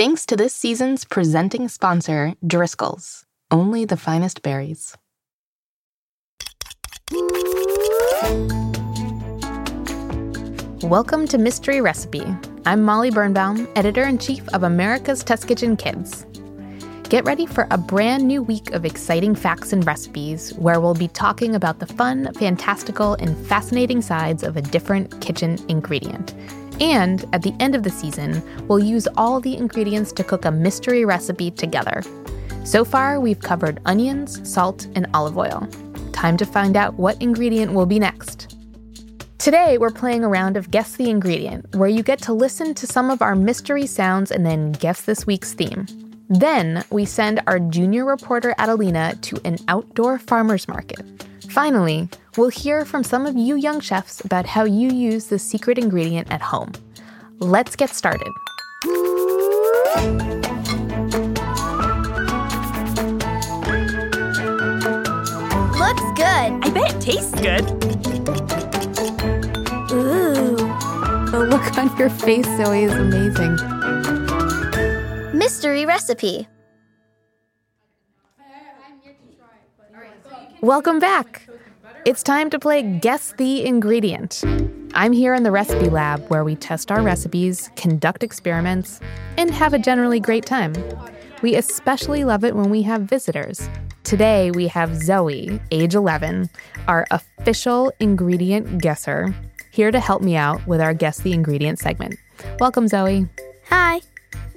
Thanks to this season's presenting sponsor, Driscoll's. Only the finest berries. Welcome to Mystery Recipe. I'm Molly Birnbaum, editor in chief of America's Test Kitchen Kids. Get ready for a brand new week of exciting facts and recipes where we'll be talking about the fun, fantastical, and fascinating sides of a different kitchen ingredient. And at the end of the season, we'll use all the ingredients to cook a mystery recipe together. So far, we've covered onions, salt, and olive oil. Time to find out what ingredient will be next. Today, we're playing a round of Guess the Ingredient, where you get to listen to some of our mystery sounds and then guess this week's theme. Then, we send our junior reporter Adelina to an outdoor farmer's market. Finally, we'll hear from some of you young chefs about how you use the secret ingredient at home. Let's get started. Looks good. I bet it tastes good. Ooh. The look on your face, Zoe, is amazing. Mystery recipe. Welcome back. It's time to play Guess the Ingredient. I'm here in the recipe lab where we test our recipes, conduct experiments, and have a generally great time. We especially love it when we have visitors. Today we have Zoe, age 11, our official ingredient guesser, here to help me out with our Guess the Ingredient segment. Welcome, Zoe. Hi.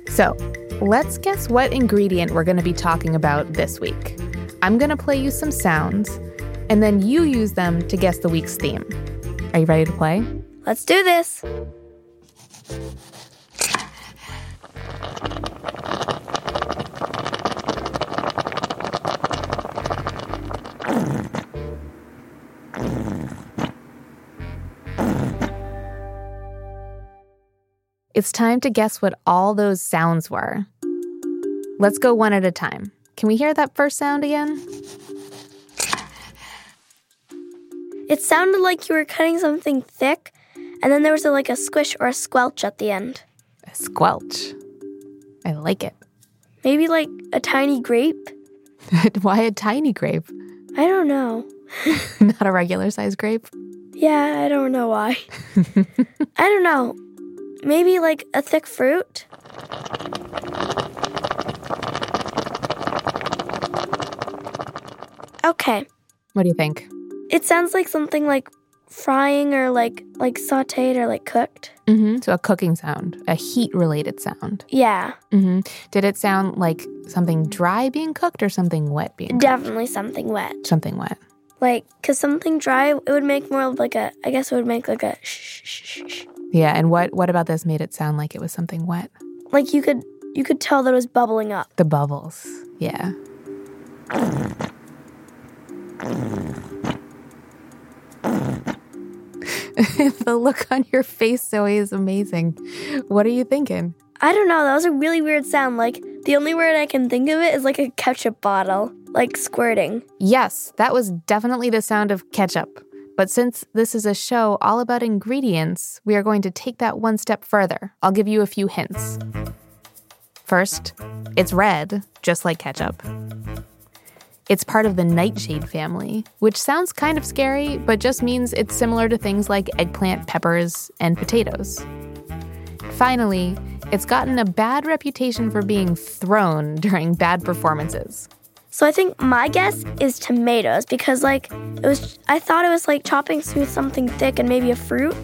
So, let's guess what ingredient we're going to be talking about this week. I'm going to play you some sounds, and then you use them to guess the week's theme. Are you ready to play? Let's do this. It's time to guess what all those sounds were. Let's go one at a time. Can we hear that first sound again? It sounded like you were cutting something thick, and then there was a, like a squish or a squelch at the end. A squelch. I like it. Maybe like a tiny grape. Why a tiny grape? I don't know. Not a regular size grape? Yeah, I don't know why. I don't know. Maybe like a thick fruit. Okay. What do you think? It sounds like something like frying or like like sautéed or like cooked. Mm-hmm. So a cooking sound, a heat-related sound. Yeah, Mm-hmm. Did it sound like something dry being cooked or something wet being cooked? definitely something wet. Something wet. Like, cause something dry, it would make more of like a. I guess it would make like a shh, shh, shh, shh. Yeah, and what what about this made it sound like it was something wet? Like you could you could tell that it was bubbling up. The bubbles. Yeah. the look on your face, Zoe, is amazing. What are you thinking? I don't know. That was a really weird sound. Like the only word I can think of it is like a ketchup bottle, like squirting. Yes, that was definitely the sound of ketchup. But since this is a show all about ingredients, we are going to take that one step further. I'll give you a few hints. First, it's red, just like ketchup. It's part of the nightshade family, which sounds kind of scary, but just means it's similar to things like eggplant, peppers, and potatoes. Finally, it's gotten a bad reputation for being thrown during bad performances. So I think my guess is tomatoes because like it was. I thought it was like chopping through something thick and maybe a fruit,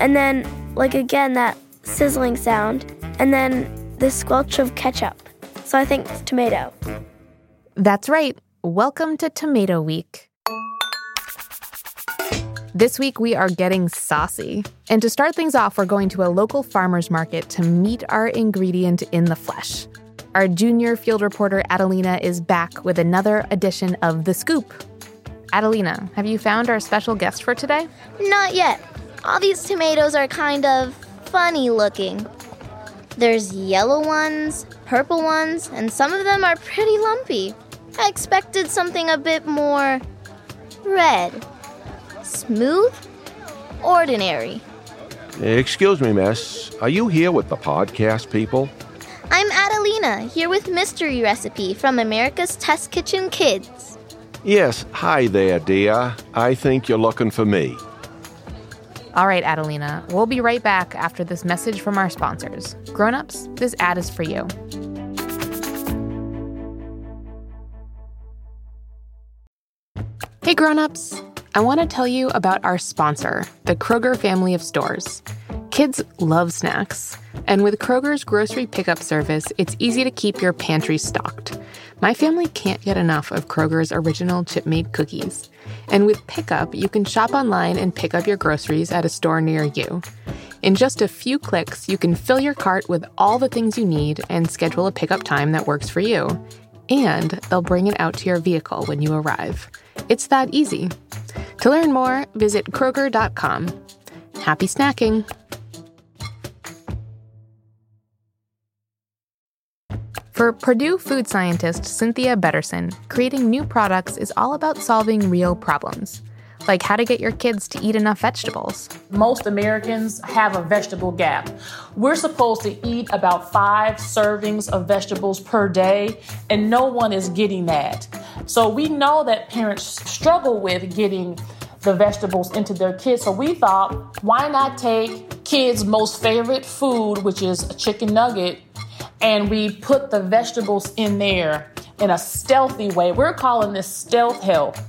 and then like again that sizzling sound, and then this squelch of ketchup. So I think tomato. That's right. Welcome to Tomato Week. This week we are getting saucy. And to start things off, we're going to a local farmer's market to meet our ingredient in the flesh. Our junior field reporter Adelina is back with another edition of The Scoop. Adelina, have you found our special guest for today? Not yet. All these tomatoes are kind of funny looking. There's yellow ones, purple ones, and some of them are pretty lumpy. I expected something a bit more red. Smooth? Ordinary. Excuse me, miss. Are you here with the podcast people? I'm Adelina, here with Mystery Recipe from America's Test Kitchen Kids. Yes, hi there, dear. I think you're looking for me. All right, Adelina, we'll be right back after this message from our sponsors. Grown-ups, this ad is for you. Hey, grown-ups. I want to tell you about our sponsor, the Kroger family of stores. Kids love snacks, and with Kroger's grocery pickup service, it's easy to keep your pantry stocked. My family can't get enough of Kroger's original chip made cookies. And with pickup, you can shop online and pick up your groceries at a store near you. In just a few clicks, you can fill your cart with all the things you need and schedule a pickup time that works for you. And they'll bring it out to your vehicle when you arrive. It's that easy. To learn more, visit Kroger.com. Happy snacking! For Perdue food scientist Cynthia Betterson, creating new products is all about solving real problems, like how to get your kids to eat enough vegetables. Most Americans have a vegetable gap. We're supposed to eat about five servings of vegetables per day, and no one is getting that. So we know that parents struggle with getting the vegetables into their kids. So we thought, why not take kids' most favorite food, which is a chicken nugget, and we put the vegetables in there in a stealthy way. We're calling this stealth health.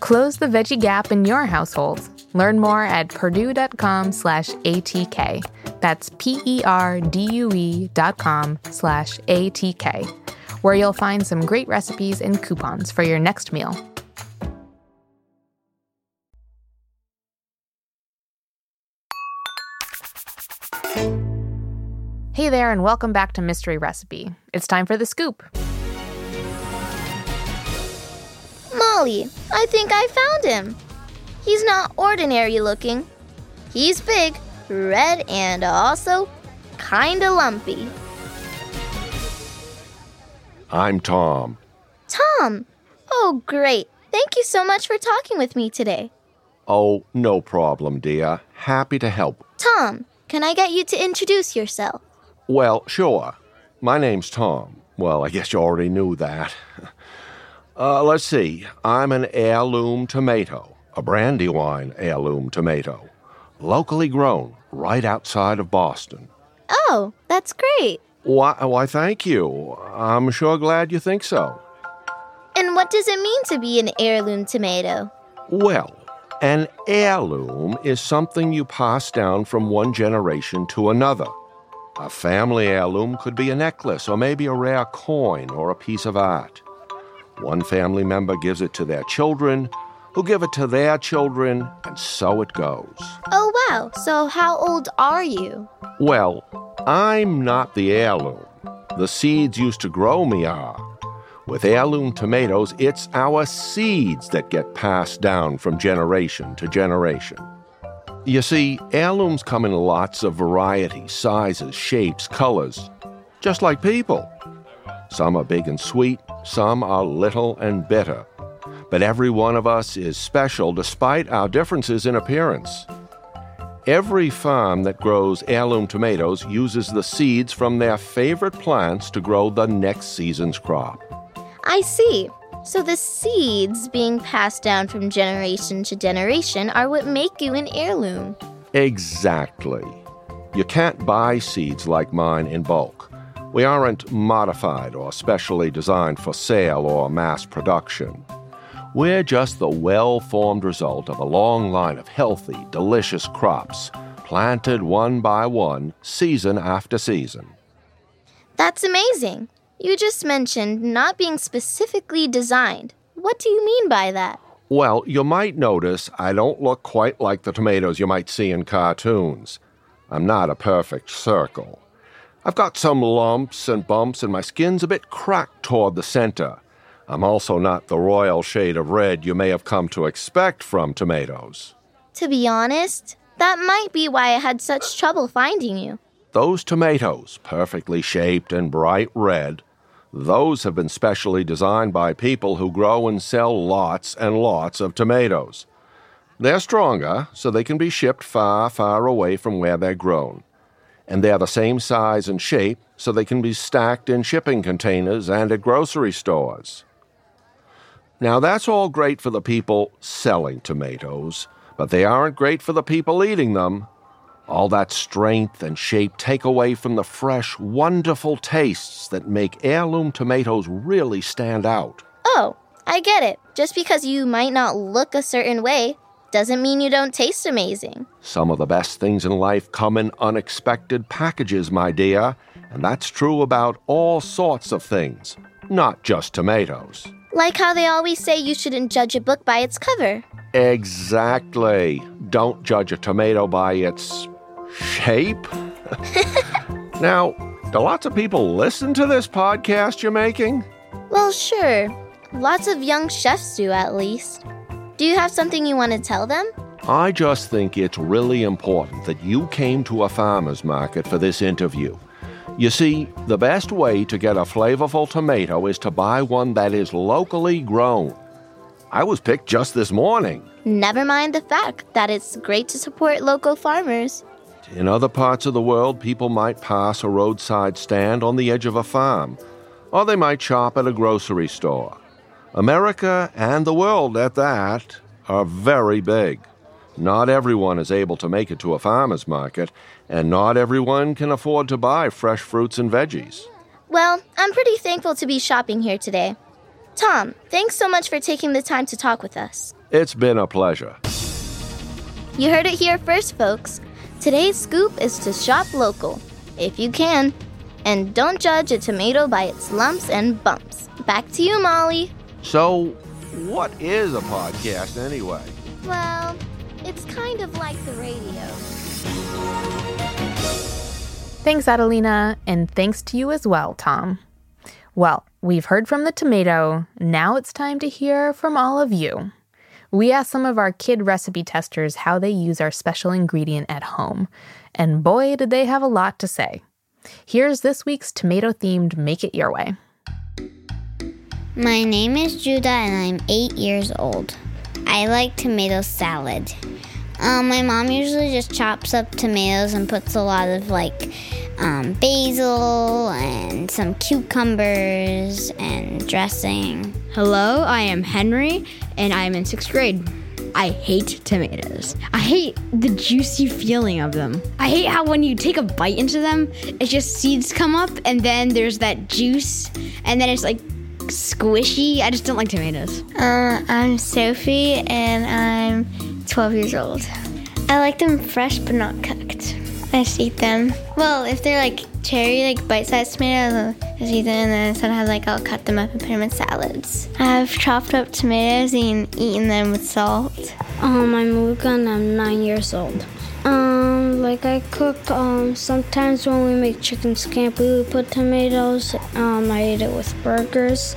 Close the veggie gap in your household. Learn more at perdue.com slash ATK. That's P-E-R-D-U-E dot com slash ATK, where you'll find some great recipes and coupons for your next meal. Hey there, and welcome back to Mystery Recipe. It's time for the scoop. Molly, I think I found him. He's not ordinary looking. He's big, red, and also kinda lumpy. I'm Tom. Tom! Oh, great. Thank you so much for talking with me today. Oh, no problem, dear. Happy to help. Tom, can I get you to introduce yourself? Well, sure. My name's Tom. Well, I guess you already knew that. Uh, let's see. I'm an heirloom tomato, a Brandywine heirloom tomato, locally grown right outside of Boston. Oh, that's great. Why, why, thank you. I'm sure glad you think so. And what does it mean to be an heirloom tomato? Well, an heirloom is something you pass down from one generation to another. A family heirloom could be a necklace, or maybe a rare coin, or a piece of art. One family member gives it to their children, who give it to their children, and so it goes. Oh, wow. So, how old are you? Well, I'm not the heirloom. The seeds used to grow me are. With heirloom tomatoes, it's our seeds that get passed down from generation to generation. You see, heirlooms come in lots of varieties, sizes, shapes, colors, just like people. Some are big and sweet, some are little and bitter. But every one of us is special despite our differences in appearance. Every farm that grows heirloom tomatoes uses the seeds from their favorite plants to grow the next season's crop. I see. So, the seeds being passed down from generation to generation are what make you an heirloom. Exactly. You can't buy seeds like mine in bulk. We aren't modified or specially designed for sale or mass production. We're just the well formed result of a long line of healthy, delicious crops, planted one by one, season after season. That's amazing. You just mentioned not being specifically designed. What do you mean by that? Well, you might notice I don't look quite like the tomatoes you might see in cartoons. I'm not a perfect circle. I've got some lumps and bumps, and my skin's a bit cracked toward the center. I'm also not the royal shade of red you may have come to expect from tomatoes. To be honest, that might be why I had such trouble finding you. Those tomatoes, perfectly shaped and bright red, those have been specially designed by people who grow and sell lots and lots of tomatoes. They're stronger, so they can be shipped far, far away from where they're grown. And they're the same size and shape, so they can be stacked in shipping containers and at grocery stores. Now, that's all great for the people selling tomatoes, but they aren't great for the people eating them. All that strength and shape take away from the fresh, wonderful tastes that make heirloom tomatoes really stand out. Oh, I get it. Just because you might not look a certain way doesn't mean you don't taste amazing. Some of the best things in life come in unexpected packages, my dear, and that's true about all sorts of things, not just tomatoes. Like how they always say you shouldn't judge a book by its cover. Exactly. Don't judge a tomato by its shape. now, do lots of people listen to this podcast you're making? Well, sure. Lots of young chefs do, at least. Do you have something you want to tell them? I just think it's really important that you came to a farmer's market for this interview. You see, the best way to get a flavorful tomato is to buy one that is locally grown. I was picked just this morning. Never mind the fact that it's great to support local farmers. In other parts of the world, people might pass a roadside stand on the edge of a farm, or they might shop at a grocery store. America and the world at that are very big. Not everyone is able to make it to a farmer's market, and not everyone can afford to buy fresh fruits and veggies. Well, I'm pretty thankful to be shopping here today. Tom, thanks so much for taking the time to talk with us. It's been a pleasure. You heard it here first, folks. Today's scoop is to shop local, if you can. And don't judge a tomato by its lumps and bumps. Back to you, Molly. So, what is a podcast anyway? Well, it's kind of like the radio. Thanks, Adelina, and thanks to you as well, Tom. Well, we've heard from the tomato. Now it's time to hear from all of you. We asked some of our kid recipe testers how they use our special ingredient at home, and boy, did they have a lot to say. Here's this week's tomato themed Make It Your Way. My name is Judah and I'm eight years old. I like tomato salad. Um, my mom usually just chops up tomatoes and puts a lot of like um, basil and some cucumbers and dressing. Hello, I am Henry and I am in sixth grade. I hate tomatoes. I hate the juicy feeling of them. I hate how when you take a bite into them, it's just seeds come up and then there's that juice and then it's like squishy. I just don't like tomatoes. Uh, I'm Sophie and I'm 12 years old. I like them fresh but not cooked. I just eat them. Well, if they're like cherry, like bite-sized tomatoes, I'll just eat them, and then sometimes like I'll cut them up and put them in salads. I've chopped up tomatoes and eaten them with salt. Um, I'm Luca and I'm nine years old. Um, like I cook, um, sometimes when we make chicken scampi, we put tomatoes. Um, I eat it with burgers,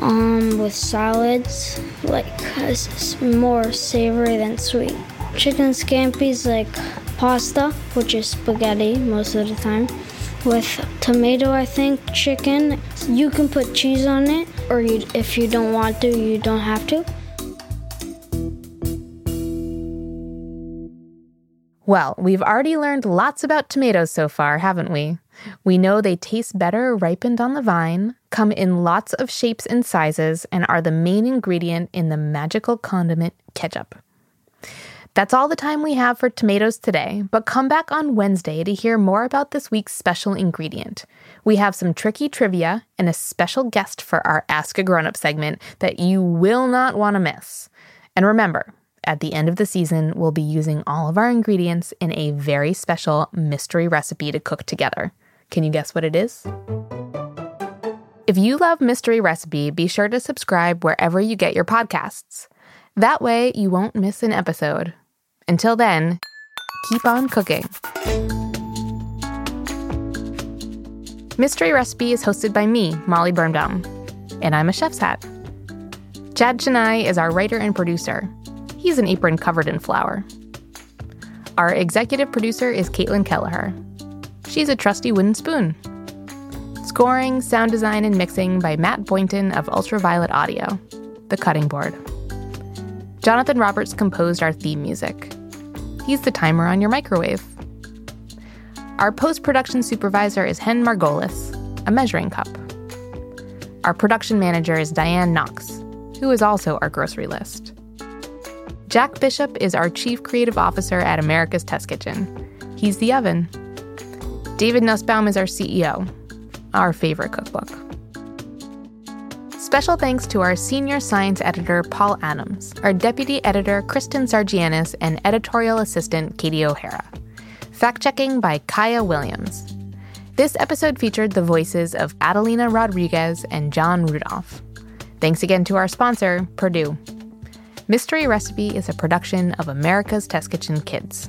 um, with salads, like, it's more savory than sweet. Chicken scampi is like pasta, which is spaghetti most of the time. With tomato, I think, chicken. You can put cheese on it, or you, if you don't want to, you don't have to. Well, we've already learned lots about tomatoes so far, haven't we? We know they taste better ripened on the vine, come in lots of shapes and sizes, and are the main ingredient in the magical condiment ketchup. That's all the time we have for tomatoes today, but come back on Wednesday to hear more about this week's special ingredient. We have some tricky trivia and a special guest for our Ask a Grown Up segment that you will not want to miss. And remember, at the end of the season, we'll be using all of our ingredients in a very special mystery recipe to cook together. Can you guess what it is? If you love Mystery Recipe, be sure to subscribe wherever you get your podcasts. That way, you won't miss an episode. Until then, keep on cooking. Mystery Recipe is hosted by me, Molly Birnbaum, and I'm a chef's hat. Chad Chenail is our writer and producer. He's an apron covered in flour. Our executive producer is Caitlin Kelleher. She's a trusty wooden spoon. Scoring, sound design, and mixing by Matt Boynton of Ultraviolet Audio, The Cutting Board. Jonathan Roberts composed our theme music. He's the timer on your microwave. Our post production supervisor is Hen Margolis, a measuring cup. Our production manager is Diane Knox, who is also our grocery list. Jack Bishop is our chief creative officer at America's Test Kitchen. He's the oven. David Nussbaum is our CEO, our favorite cookbook. Special thanks to our senior science editor, Paul Adams, our deputy editor, Kristen Sargianis, and editorial assistant, Katie O'Hara. Fact checking by Kaya Williams. This episode featured the voices of Adelina Rodriguez and John Rudolph. Thanks again to our sponsor, Perdue. Mystery Recipe is a production of America's Test Kitchen Kids.